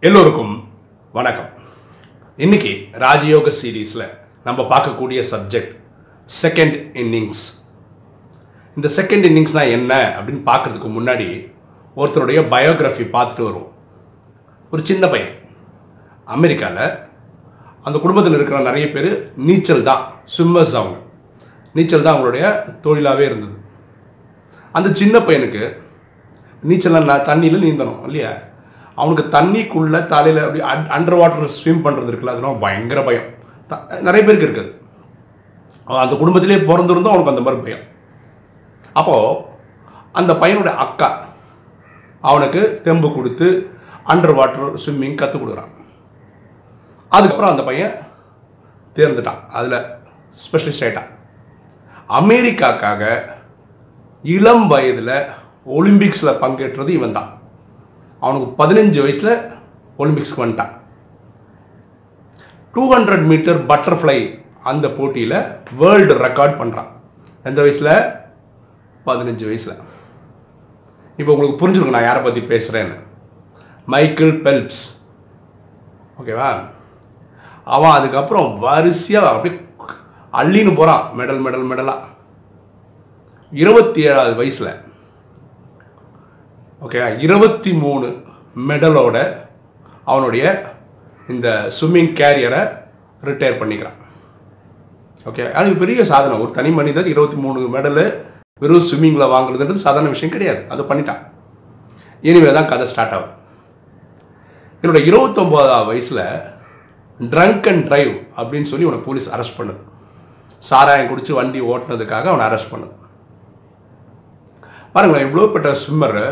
எல்லோருக்கும் வணக்கம். இன்னைக்கு ராஜயோக சீரீஸில் நம்ம பார்க்கக்கூடிய சப்ஜெக்ட் செகண்ட் இன்னிங்ஸ் இந்த செகண்ட் இன்னிங்ஸ்னால் என்ன அப்படின்னு பார்க்கறதுக்கு முன்னாடி ஒருத்தருடைய பயோகிராஃபி பார்த்துட்டு வருவோம். ஒரு சின்ன பையன். அமெரிக்காவில் அந்த குடும்பத்தில் இருக்கிற நிறைய பேர் நீச்சல் தான் ஸ்விம்மர்ஸ் அவங்க. நீச்சல் தான் அவங்களுடைய தொழிலாகவே இருந்தது. அந்த சின்ன பையனுக்கு நீச்சல் தண்ணியில் நீந்தணும் இல்லையா? அவனுக்கு தண்ணிக்குள்ள தலையில் அப்படி அண்டர் வாட்டர் ஸ்விம் பண்ணுறது இருக்குல்ல அதெல்லாம் பயங்கர பயம். நிறைய பேருக்கு இருக்குது. அவன் அந்த குடும்பத்திலே பிறந்திருந்தோம் அவனுக்கு அந்த மாதிரி பயம். அப்போது அந்த பையனோட அக்கா அவனுக்கு தெம்பு கொடுத்து அண்டர் வாட்டர் ஸ்விம்மிங் கற்றுக் கொடுக்குறான். அதுக்கப்புறம் அந்த பையன் தேர்ந்துட்டான். அதில் ஸ்பெஷலிஸ்ட் ஆகிட்டான் அமெரிக்காக்காக இளம் வயதில் ஒலிம்பிக்ஸில் பங்கேற்றது இவன் தான் அவனுக்கு பதினஞ்சு வயசில் ஒலிம்பிக்ஸ்க்கு வந்துட்டான். டூ ஹண்ட்ரட் மீட்டர் பட்டர்ஃப்ளை அந்த போட்டியில் வேர்ல்டு ரெக்கார்ட் பண்ணுறான் எந்த வயசில்? பதினஞ்சு வயசில். இப்போ உங்களுக்கு புரிஞ்சிருக்கும் நான் யாரை பற்றி பேசுகிறேன்னு மைக்கேல் பெல்ப்ஸ் ஓகேவா? அவன் அதுக்கப்புறம் வரிசையாக அப்படியே அள்ளின்னு போகிறான் மெடல் மெடல் மெடலாக இருபத்தி ஏழாவது வயசில் ஓகே இருபத்தி மூணு மெடலோட அவனுடைய இந்த ஸ்விம்மிங் கேரியரை ரிட்டையர் பண்ணிக்கிறான். ஓகே அது பெரிய சாதனை. ஒரு தனி மனிதர் இருபத்தி மூணு மெடலு வெறும் ஸ்விம்மிங்கில் வாங்குறதுன்றது சாதாரண விஷயம் கிடையாது. அதை பண்ணிட்டான். இனிமே தான் கதை ஸ்டார்ட் ஆகும். என்னோட இருபத்தொம்போதாவது வயசில் ட்ரங்க் அண்ட் ட்ரைவ் அப்படின்னு சொல்லி உனக்கு போலீஸ் அரெஸ்ட் பண்ணுது. சாராயம் குடிச்சு வண்டி ஓட்டுனதுக்காக அவனை அரெஸ்ட் பண்ணுது. பாருங்களேன் இவ்வளோ பெற்ற ஸ்விம்மரு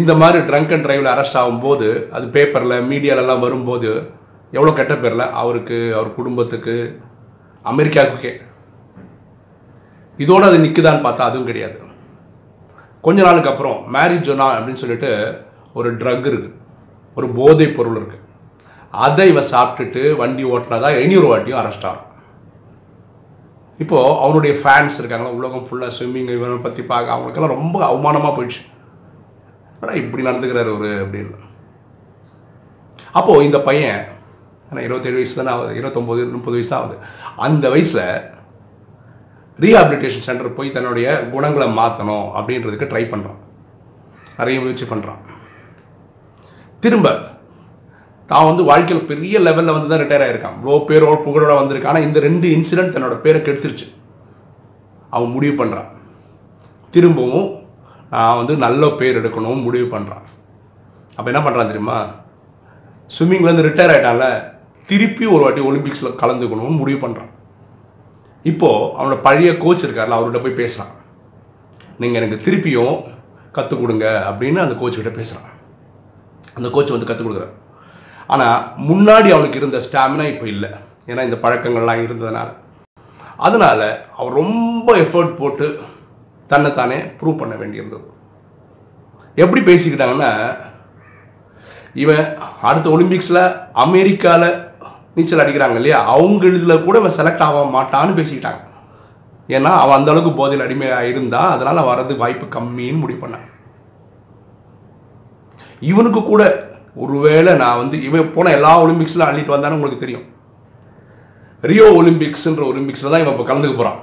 இந்த மாதிரி ட்ரங்க் அண்ட் டிரைவில் அரெஸ்ட் ஆகும்போது அது பேப்பரில் மீடியாலெல்லாம் வரும்போது எவ்வளோ கெட்ட பேரில்? அவருக்கு அவர் குடும்பத்துக்கு அமெரிக்காவுக்கே. இதோட அது நிற்குதான்னு பார்த்தா அதுவும் கிடையாது. கொஞ்ச நாளுக்கு அப்புறம் மேரிஜோனா அப்படின்னு சொல்லிட்டு ஒரு ட்ரக் இருக்குது ஒரு போதைப் பொருள் இருக்குது அதை இவன் சாப்பிட்டுட்டு வண்டி ஓட்டினதான் இனி ஒரு வாட்டியும் அரெஸ்ட் ஆகும் இப்போது அவனுடைய ஃபேன்ஸ் இருக்காங்களா? உலகம் ஃபுல்லாக ஸ்விம்மிங் இவனை பற்றி பார்க்க அவங்களுக்கெல்லாம் ரொம்ப அவமானமாக போயிடுச்சு. ஆனால் இப்படி நடந்துக்கிறார் ஒரு அப்படின்னு? அப்போது இந்த பையன் ஆனால் இருபத்தேழு வயசு தானே ஆகுது இருபத்தொம்போது முப்பது வயசு தான் ஆகுது. அந்த வயசில் ரீஹாபிலிட்டேஷன் சென்டர் போய் தன்னுடைய குணங்களை மாற்றணும் அப்படின்றதுக்கு ட்ரை பண்ணுறான் நிறைய முயற்சி பண்ணுறான் திரும்ப தான் வந்து வாழ்க்கையில் பெரிய லெவலில் வந்து தான் ரிட்டையர் ஆகிருக்கான் இவ்வளோ பேரோட புகழோட வந்திருக்கான். ஆனால் இந்த ரெண்டு இன்சிடென்ட் தன்னோட பேரை கெடுத்துருச்சு. அவன் முடிவு பண்ணுறான் திரும்பவும் வந்து நல்ல பேர் எடுக்கணும் முடிவு பண்ணுறான் அப்போ என்ன பண்ணுறான் தெரியுமா? ஸ்விம்மிங்லேருந்து ரிட்டையர் ஆகிட்டால திருப்பி ஒரு வாட்டி ஒலிம்பிக்ஸில் கலந்துக்கணும்னு முடிவு பண்ணுறான் இப்போது அவனோட பழைய கோச் இருக்கார்ல அவர்கிட்ட போய் பேசுகிறான் நீங்கள் எனக்கு திருப்பியும் கற்றுக் கொடுங்க அப்படின்னு அந்த கோச்சுக்கிட்ட பேசுகிறான் அந்த கோச் வந்து கற்றுக் கொடுக்குறாரு. ஆனால் முன்னாடி அவனுக்கு இருந்த ஸ்டாமினா இப்போ இல்லை. ஏன்னா இந்த பழக்கங்கள்லாம் இருந்ததுனால. அதனால் அவன் ரொம்ப எஃபர்ட் போட்டு தன்னைத்தானே ப்ரூவ் பண்ண வேண்டியிருந்தது. எப்படி பேசிக்கிட்டாங்கன்னா இவன் அடுத்த ஒலிம்பிக்ஸில் அமெரிக்காவில் நீச்சல் அடிக்கிறாங்க இல்லையா? அவங்க இதில் கூட இவன் செலக்ட் ஆக மாட்டான்னு பேசிக்கிட்டாங்க. ஏன்னா அவன் அந்த அளவுக்கு போதையில் அடிமையாக இருந்தா அதனால வர்றது வாய்ப்பு கம்மின்னு முடிவு பண்ணான். இவனுக்கு கூட ஒருவேளை நான் வந்து இவன் போன எல்லா ஒலிம்பிக்ஸில் அள்ளிட்டு வந்தானே உங்களுக்கு தெரியும். ரியோ ஒலிம்பிக்ஸ்ன்ற ஒலிம்பிக்ஸில் தான் இவன் இப்போ கலந்துக்க போகிறான்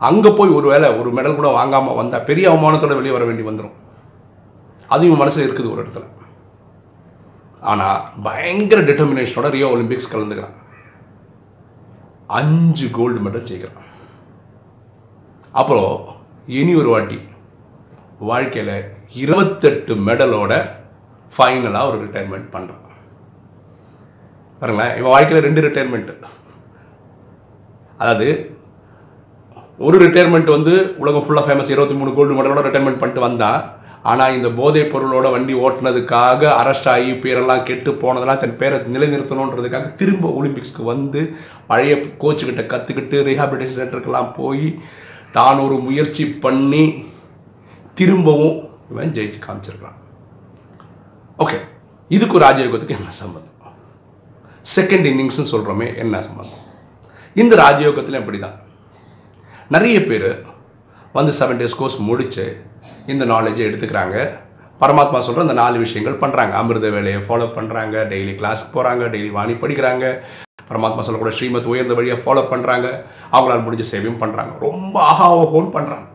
அங்கே போய் ஒரு வேளை ஒரு மெடல் கூட வாங்காமல் வந்தால் பெரிய அவமானத்தோட வெளியே வர வேண்டி வந்துடும் அது மனசில் இருக்குது ஒரு இடத்துல. ஆனால் பயங்கர டிட்டர்மினேஷனோட ரியோ ஒலிம்பிக்ஸ் கலந்துக்கிறான். அஞ்சு கோல்டு மெடல் ஜெயிக்கிறான். அப்புறம் இனி ஒரு வாட்டி வாழ்க்கையில் இருபத்தெட்டு மெடலோட ஃபைனலாக ஒரு ரிட்டையர்மெண்ட் பண்ணுறான் பாருங்களேன் இவன் வாழ்க்கையில் ரெண்டு ரிட்டையர்மெண்ட் அதாவது ஒரு ரிட்டையர்மெண்ட் வந்து உலகம் ஃபுல்லாக ஃபேமஸ் இருபத்தி மூணு கோல்டு மெடலோட ரிட்டையர்மெண்ட் பண்ணிட்டு வந்தா ஆனால் இந்த போதைப் பொருளோட வண்டி ஓட்டுனதுக்காக அரெஸ்ட் ஆகி பேரெல்லாம் கெட்டு போனதெல்லாம் தன் பேரை நிலைநிறுத்தணுன்றதுக்காக திரும்ப ஒலிம்பிக்ஸ்க்கு வந்து பழைய கோச்சுக்கிட்ட கற்றுக்கிட்டு ரீஹாபிலிட்டேஷன் சென்டருக்கெல்லாம் போய் தான் ஒரு முயற்சி பண்ணி திரும்பவும் இவன் ஜெயிச்சு காமிச்சிருக்கான். ஓகே இதுக்கு ராஜயோகத்துக்கு என்ன சம்மந்தம் செகண்ட் இன்னிங்ஸ்னு சொல்கிறோமே என்ன சம்மந்தம் இந்த ராஜயோகத்தில் அப்படி தான் நிறைய பேர் வந்து செவன் டேஸ் கோர்ஸ் முடித்து இந்த நாலேஜை எடுத்துக்கிறாங்க. பரமாத்மா சொல்கிற அந்த நாலு விஷயங்கள் பண்ணுறாங்க அமிர்த வேலையை ஃபாலோ பண்ணுறாங்க டெய்லி கிளாஸ்க்கு போகிறாங்க டெய்லி வாணி படிக்கிறாங்க. பரமாத்மா சொல்லக்கூட ஸ்ரீமத் உயர்ந்த வழியை ஃபாலோ பண்ணுறாங்க அவங்களால் முடிஞ்ச சேவையும் பண்ணுறாங்க ரொம்ப ஆஹா ஓஹோன்னு பண்ணுறாங்க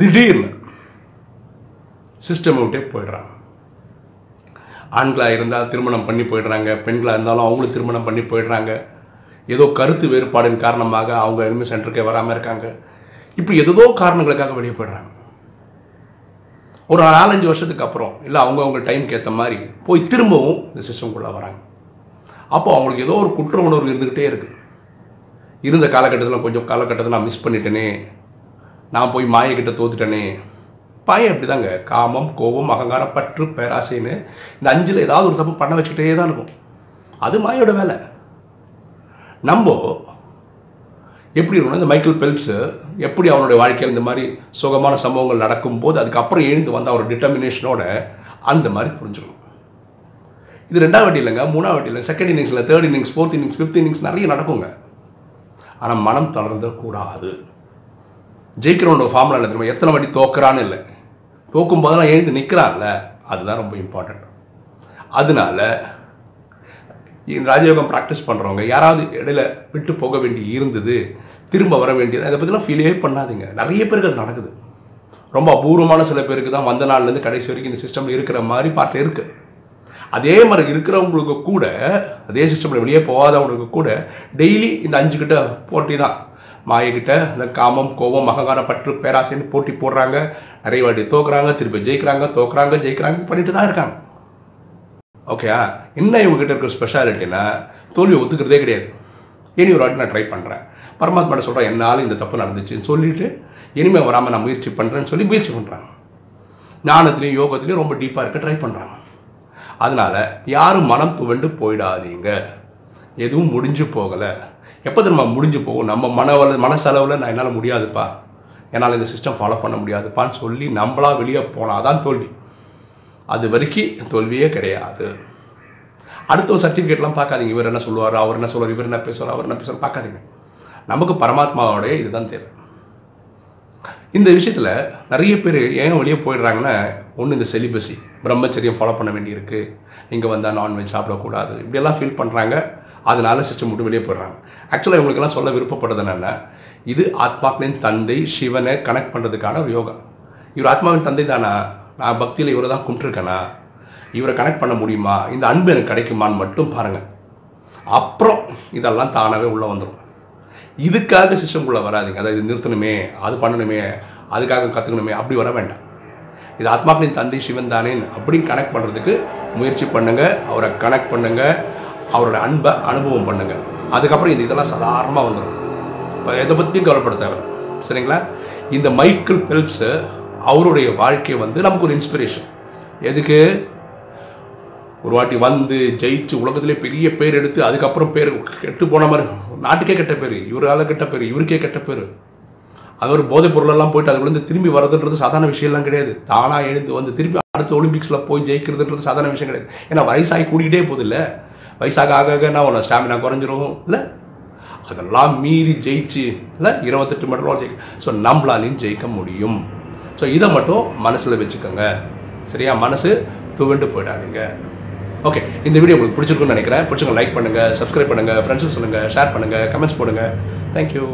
திடீர்னு சிஸ்டம் விட்டே போயிடுறாங்க. ஆண்களாக இருந்தால் திருமணம் பண்ணி போயிடுறாங்க. பெண்களாக இருந்தாலும் அவங்களும் திருமணம் பண்ணி போயிடுறாங்க. ஏதோ கருத்து வேறுபாடின் காரணமாக அவங்க இனிமேல் சென்டருக்கே வராமல் இருக்காங்க. இப்படி ஏதோ காரணங்களுக்காக வெளியே போயிடுறாங்க ஒரு நாலஞ்சு வருஷத்துக்கு அப்புறம் இல்லை அவங்க அவங்க டைமுக்கு ஏற்ற மாதிரி போய் திரும்பவும் இந்த சிஸ்டம்குள்ளே வராங்க. அப்போ அவங்களுக்கு ஏதோ ஒரு குற்ற உணர்வு இருந்துக்கிட்டே இருக்குது இருந்த காலகட்டத்தில் கொஞ்சம் காலகட்டத்தில் நான் மிஸ் பண்ணிட்டேனே. நான் போய் மாயக்கிட்ட தோத்துட்டேனே. பையன் அப்படி தாங்க காமம் கோபம் அகங்காரம் பற்று பேராசைன்னு இந்த அஞ்சில் ஏதாவது ஒரு தப்பு பண்ண வச்சுக்கிட்டே தான் இருக்கும். அது மாயோட வேலை. நம்ம எப்படி இருக்கணும் இந்த மைக்கேல் பெல்ப்ஸு எப்படி அவனுடைய வாழ்க்கையில் இந்த மாதிரி சுகமான சம்பவங்கள் நடக்கும்போது அதுக்கப்புறம் எழுந்து வந்த அவர் டிட்டர்மினேஷனோட அந்த மாதிரி புரிஞ்சுக்கணும். இது ரெண்டாவது வாட்டி இல்லைங்க மூணாவது வாட்டி இல்லை செகண்ட் இன்னிங்ஸில் third innings fourth innings fifth innings நிறைய நடக்குங்க. ஆனால் மனம் தளர்ந்துடக்கூடாது. ஜெயிக்கிறவனோட ஃபார்முலா இல்லை தெரியுமா? எத்தனை வாட்டி தோக்குறான்னு இல்லை. தோக்கும் போதெல்லாம் எழுந்து நிற்கிறான்ல அதுதான் ரொம்ப இம்பார்ட்டண்ட் அதனால ராஜயோகம் ப்ராக்டிஸ் பண்ணுறவங்க யாராவது இடையில விட்டு போக வேண்டி இருந்தது திரும்ப வர வேண்டியது அதை பற்றிலாம் ஃபீலே பண்ணாதீங்க. நிறைய பேருக்கு அது நடக்குது. ரொம்ப அபூர்வமான சில பேருக்கு தான் வந்த நாள்லேருந்து கடைசி வரைக்கும் இந்த சிஸ்டமில் இருக்கிற மாதிரி பார்த்து இருக்கு. அதே மாதிரி இருக்கிறவங்களுக்கு கூட அதே சிஸ்டமில் வெளியே போகாதவங்களுக்கு கூட டெய்லி இந்த அஞ்சு கிட்ட போட்டி தான். மாயக்கிட்ட இந்த காமம் கோபம் அகங்காரம் பற்று பேராசைன்னு போட்டி போடுறாங்க. நிறைய வாட்டி தோக்குறாங்க திருப்பி ஜெயிக்கிறாங்க தோக்குறாங்க ஜெயிக்கிறாங்க பண்ணிட்டு தான் இருக்காங்க. ஓகேயா என்ன இவங்ககிட்ட இருக்கிற ஸ்பெஷாலிட்டினா தோல்வியை ஒத்துக்கிறதே கிடையாது. இனி ஒரு வாட்டி நான் ட்ரை பண்ணுறேன் பரமாத்மாட்ட சொல்கிறேன் என்னால் இந்த தப்பு நடந்துச்சுன்னு சொல்லிட்டு இனிமேல் வராமல் நான் முயற்சி பண்ணுறேன்னு சொல்லி முயற்சி பண்ணுறாங்க ஞானத்துலேயும் யோகத்துலேயும் ரொம்ப டீப்பாக இருக்க ட்ரை பண்ணுறாங்க அதனால் யாரும் மனம் துவண்டு போயிடாதீங்க. எதுவும் முடிஞ்சு போகலை. எப்போ திரும்ப முடிஞ்சு போகும்? நம்ம மனவள மனசளவில் நான் என்னால் முடியாதுப்பா. என்னால் இந்த சிஸ்டம் ஃபாலோ பண்ண முடியாதுப்பான்னு சொல்லி நம்மளா வெளியே போனால் தான் தோல்வி. அது வரைக்கும் தோல்வியே கிடையாது. அடுத்த ஒரு சர்டிஃபிகேட்லாம் பார்க்காதீங்க. இவர் என்ன சொல்லுவார்? அவர் என்ன சொல்லுவார்? இவர் என்ன பேசுவார்? அவர் என்ன பேசுவார்? பார்க்காதீங்க. நமக்கு பரமாத்மாவோடைய இதுதான் தேவை. இந்த விஷயத்தில் நிறைய பேர் ஏன் வெளியே போயிடுறாங்கன்னா ஒன்று இந்த செலிபஸி பிரம்மச்சரியம் ஃபாலோ பண்ண வேண்டியிருக்கு. இங்கே வந்தால் நான்வெஜ் சாப்பிடக்கூடாது. இப்படியெல்லாம் ஃபீல் பண்ணுறாங்க அதனால சிஸ்டம் விட்டு வெளியே போயிடுறாங்க. ஆக்சுவலாக இவங்களுக்கெல்லாம் சொல்ல விருப்பப்பட்டது என்னென்னா இது ஆத்மாக்களின் தந்தை சிவனை கனெக்ட் பண்ணுறதுக்கான ஒரு யோகா இவர் ஆத்மாவின் தந்தை தானா? நான் பக்தியில் இவரை தான் கும்பிட்டுருக்கேனா? இவரை கனெக்ட் பண்ண முடியுமா? இந்த அன்பு எனக்கு கிடைக்குமான்னு மட்டும் பாருங்கள் அப்புறம் இதெல்லாம் தானாகவே உள்ளே வந்துடும் இதுக்காக சிஸ்டம்குள்ளே வராதுங்க. அதாவது இது நிறுத்தணுமே அது பண்ணணுமே அதுக்காக கற்றுக்கணுமே அப்படி வர வேண்டாம். இது ஆத்மாக்களின் தந்தை சிவன் தானேன் அப்படின்னு கனெக்ட் பண்ணுறதுக்கு முயற்சி பண்ணுங்கள் அவரை கனெக்ட் பண்ணுங்கள் அவரோட அன்பை அனுபவம் பண்ணுங்கள் அதுக்கப்புறம் இது இதெல்லாம் சாதாரணமாக வந்துடும் இப்போ எதை பற்றியும் கவலைப்பட தேவை சரிங்களா? இந்த மைக்கேல் பெல்ப்ஸு அவருடைய வாழ்க்கை வந்து நமக்கு ஒரு இன்ஸ்பிரேஷன் எதுக்கு? ஒரு வாட்டி வந்து ஜெயிச்சு உலகத்திலே பெரிய பேர் எடுத்து அதுக்கப்புறம் பேர் கெட்டு போன மாதிரி நாட்டுக்கே கெட்ட பேர் இவரால் கெட்ட பேர் இவருக்கே கெட்ட பேர். அது ஒரு போதைப் பொருளெல்லாம் போயிட்டு அதுலேருந்து திரும்பி வரதுன்றது சாதாரண விஷயம்லாம் கிடையாது. தானாக எழுந்து வந்து திரும்பி அடுத்த ஒலிம்பிக்ஸில் போய் ஜெயிக்கிறதுன்றது சாதாரண விஷயம் கிடையாது. ஏன்னா வயசாகி கூடிக்கிட்டே போகுது இல்லை? வயசாக ஆக ஆக என்ன ஒன்று ஸ்டாமினா குறைஞ்சிரும் இல்லை? அதெல்லாம் மீறி ஜெயிச்சு இல்லை? இருபத்தெட்டு மட்டும் ஜெயிக்க. ஸோ நம்மளாலையும் ஜெயிக்க முடியும். ஸோ இதை மட்டும் மனசில் வச்சுக்கோங்க. சரியா? மனசு துவண்டு போயிடாதீங்க. ஓகே இந்த வீடியோ உங்களுக்கு பிடிச்சிருக்குன்னு நினைக்கிறேன். பிடிச்சிங்க லைக் பண்ணுங்கள் சப்ஸ்கிரைப் பண்ணுங்கள் ஃப்ரெண்ட்ஸுக்கு சொல்லுங்கள் ஷேர் பண்ணுங்கள் கமெண்ட்ஸ் போடுங்கள் தேங்க்யூ